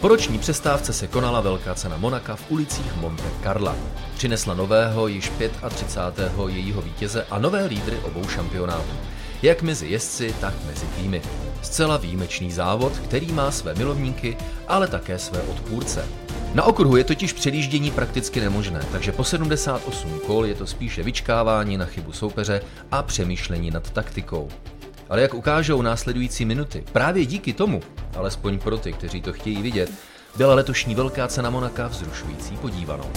Po roční přestávce se konala velká cena Monaka v ulicích Monte Carla. Přinesla nového, již 35. jejího vítěze a nové lídry obou šampionátů. Jak mezi jezdci, tak mezi týmy. Zcela výjimečný závod, který má své milovníky, ale také své odpůrce. Na okruhu je totiž předjíždění prakticky nemožné, takže po 78 kol je to spíše vyčkávání na chybu soupeře a přemýšlení nad taktikou. Ale jak ukážou následující minuty, právě díky tomu, alespoň pro ty, kteří to chtějí vidět, byla letošní velká cena Monaka vzrušující podívanou.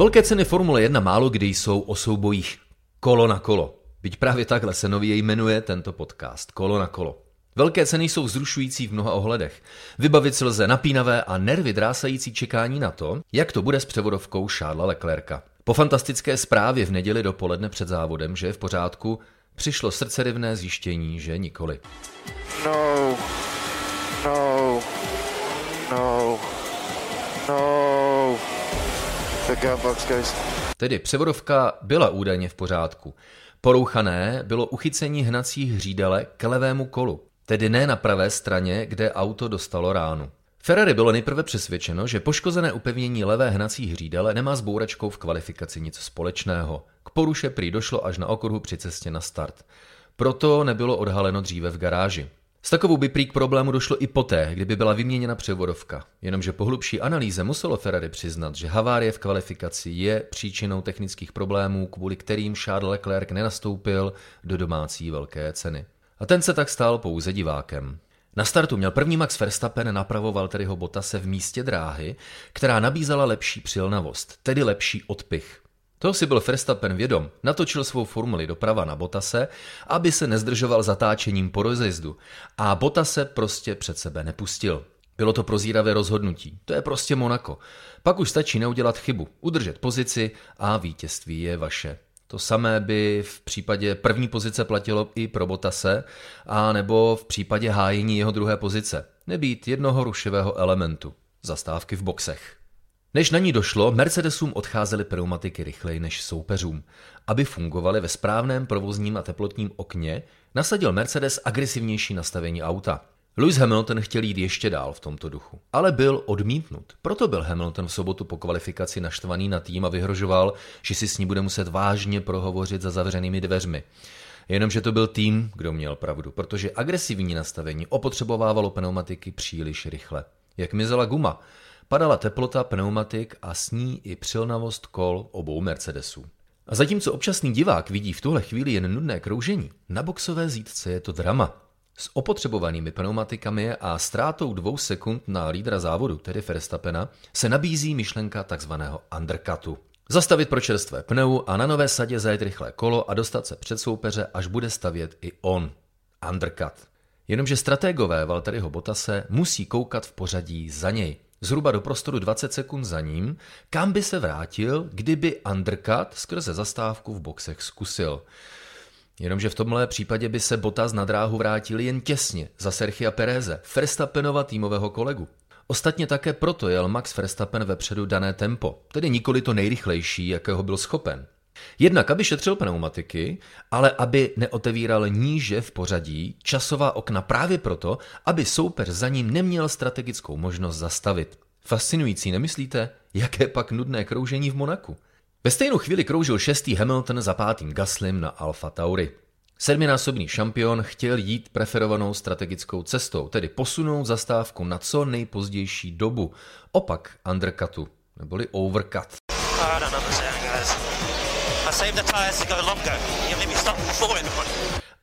Velké ceny Formule 1 málo kdy jsou o soubojích kolo na kolo. Byť právě takhle se nově jmenuje tento podcast, kolo na kolo. Velké ceny jsou vzrušující v mnoha ohledech. Vybavit si lze napínavé a nervy drásající čekání na to, jak to bude s převodovkou Charlesa Leclerca. Po fantastické zprávě v neděli dopoledne před závodem, že je v pořádku, přišlo srdcerivné zjištění, že nikoli. No, no, no, no. Goes. Tedy převodovka byla údajně v pořádku. Porouchané bylo uchycení hnacích hřídele k levému kolu tedy ne na pravé straně, kde auto dostalo ránu. Ferrari bylo nejprve přesvědčeno, že poškozené upevnění levé hnací hřídele nemá s bouračkou v kvalifikaci nic společného. K poruše prý došlo až na okruhu při cestě na start. Proto nebylo odhaleno dříve v garáži. S takovou by prý k problému došlo i poté, kdyby byla vyměněna převodovka. Jenomže po hlubší analýze muselo Ferrari přiznat, že havárie v kvalifikaci je příčinou technických problémů, kvůli kterým Charles Leclerc nenastoupil do domácí velké ceny. A ten se tak stal pouze divákem. Na startu měl první Max Verstappen napravo Valtteriho Bottase v místě dráhy, která nabízela lepší přilnavost, tedy lepší odpich. To si byl Verstappen vědom, natočil svou formuli doprava na Botase, aby se nezdržoval zatáčením po rozjezdu a Botase prostě před sebe nepustil. Bylo to prozíravé rozhodnutí, to je prostě Monako. Pak už stačí neudělat chybu, udržet pozici a vítězství je vaše. To samé by v případě první pozice platilo i pro Botase, a nebo v případě hájení jeho druhé pozice. Nebýt jednoho rušivého elementu. Zastávky v boxech. Než na ní došlo, Mercedesům odcházely pneumatiky rychleji než soupeřům. Aby fungovaly ve správném provozním a teplotním okně, nasadil Mercedes agresivnější nastavení auta. Lewis Hamilton chtěl jít ještě dál v tomto duchu, ale byl odmítnut. Proto byl Hamilton v sobotu po kvalifikaci naštvaný na tým a vyhrožoval, že si s ní bude muset vážně prohovořit za zavřenými dveřmi. Jenomže to byl tým, kdo měl pravdu, protože agresivní nastavení opotřebovávalo pneumatiky příliš rychle. Jak mizela guma, padala teplota pneumatik a s ní i přilnavost kol obou Mercedesů. A zatímco občasný divák vidí v tuhle chvíli jen nudné kroužení, na boxové zítce je to drama. S opotřebovanými pneumatikami a ztrátou dvou sekund na lídra závodu, tedy Verstappena, se nabízí myšlenka takzvaného undercutu. Zastavit pro čerstvé pneu a na nové sadě zajet rychlé kolo a dostat se před soupeře, až bude stavět i on. Undercut. Jenomže strategové Valtteriho Botase musí koukat v pořadí za něj. Zhruba do prostoru 20 sekund za ním, kam by se vrátil, kdyby undercut skrze zastávku v boxech zkusil. Jenomže v tomhle případě by se Bottas na dráhu vrátil jen těsně za Sergia Pereze, Verstappenova týmového kolegu. Ostatně také proto jel Max Verstappen vepředu dané tempo, tedy nikoli to nejrychlejší, jakého byl schopen. Jednak, aby šetřil pneumatiky, ale aby neotevíral níže v pořadí časová okna právě proto, aby soupeř za ním neměl strategickou možnost zastavit. Fascinující, nemyslíte? Jaké pak nudné kroužení v Monaku? Ve stejnou chvíli kroužil šestý Hamilton za pátým Gaslym na Alfa Tauri. Sedminásobný šampion chtěl jít preferovanou strategickou cestou, tedy posunout zastávku na co nejpozdější dobu, opak undercutu, neboli overcut.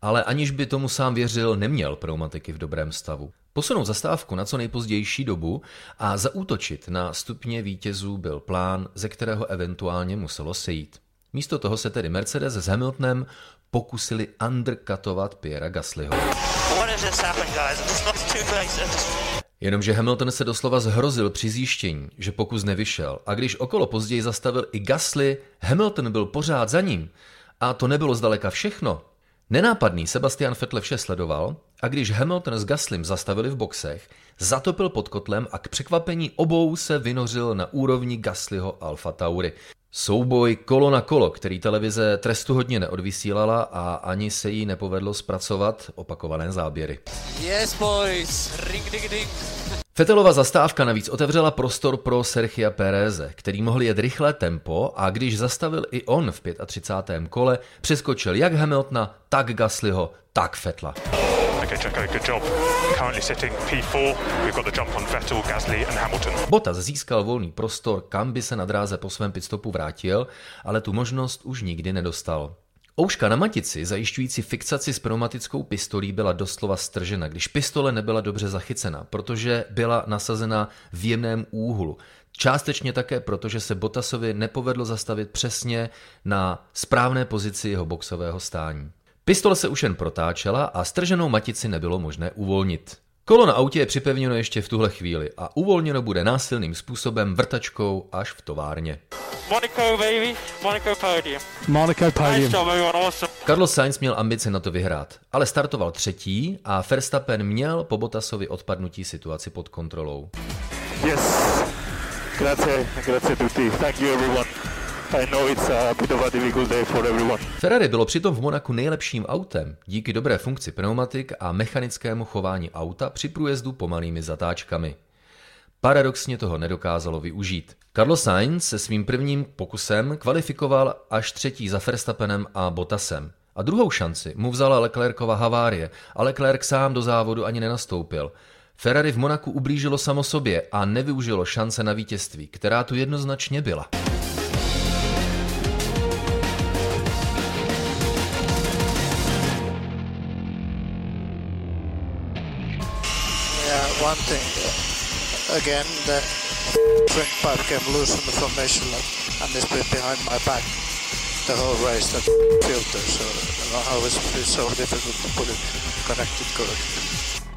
Ale aniž by tomu sám věřil, neměl pneumatiky v dobrém stavu. Posunout zastávku na co nejpozdější dobu a zaútočit na stupně vítězů byl plán, ze kterého eventuálně muselo sejít. Místo toho se tedy Mercedes s Hamiltonem pokusili undercutovat Piera Gaslyho. Jenomže Hamilton se doslova zhrozil při zjištění, že pokus nevyšel a když okolo později zastavil i Gasly, Hamilton byl pořád za ním. A to nebylo zdaleka všechno. Nenápadný Sebastian Vettel vše sledoval a když Hamilton s Gaslym zastavili v boxech, zatopil pod kotlem a k překvapení obou se vynořil na úrovni Gaslyho Alfa Tauri. Souboj kolo na kolo, který televize trestu hodně neodvysílala a ani se jí nepovedlo zpracovat opakované záběry. Yes, boys. Ring, ding, ding. Fetelova zastávka navíc otevřela prostor pro Sergia Pereze, který mohl jet rychlé tempo a když zastavil i on v 35. kole, přeskočil jak Hamiltona, tak Gaslyho, tak Fetla. Okay, Checo, good job. Currently sitting P4. We've got the jump on Vettel, Gasly and Hamilton. Bottas získal volný prostor, kam by se na dráze po svém pitstopu vrátil, ale tu možnost už nikdy nedostal. Ouška na matici, zajišťující fixaci s pneumatickou pistolí, byla doslova stržena, když pistole nebyla dobře zachycena, protože byla nasazena v jemném úhlu. Částečně také proto, že se Botasovi nepovedlo zastavit přesně na správné pozici jeho boxového stání. Pistole se už jen protáčela a strženou matici nebylo možné uvolnit. Kolo na autě je připevněno ještě v tuhle chvíli a uvolněno bude násilným způsobem vrtačkou až v továrně. Monaco, baby. Monaco podium. Monaco podium. Nice job, awesome. Carlos Sainz měl ambice na to vyhrát, ale startoval třetí a Verstappen měl po Bottasovi odpadnutí situaci pod kontrolou. Yes. Grazie, grazie tutti. Thank you everyone. Ferrari bylo přitom v Monaku nejlepším autem díky dobré funkci pneumatik a mechanickému chování auta při průjezdu pomalými zatáčkami. Paradoxně toho nedokázalo využít. Carlos Sainz se svým prvním pokusem kvalifikoval až třetí za Verstappenem a Bottasem. A druhou šanci mu vzala Leclercova havárie a Leclerc sám do závodu ani nenastoupil. Ferrari v Monaku ublížilo samo sobě a nevyužilo šance na vítězství, která tu jednoznačně byla. One thing. Again, the drink pipe came loose from the formation and they split behind my back the whole race, that filter. So I it's, it's so difficult to put it connected correctly.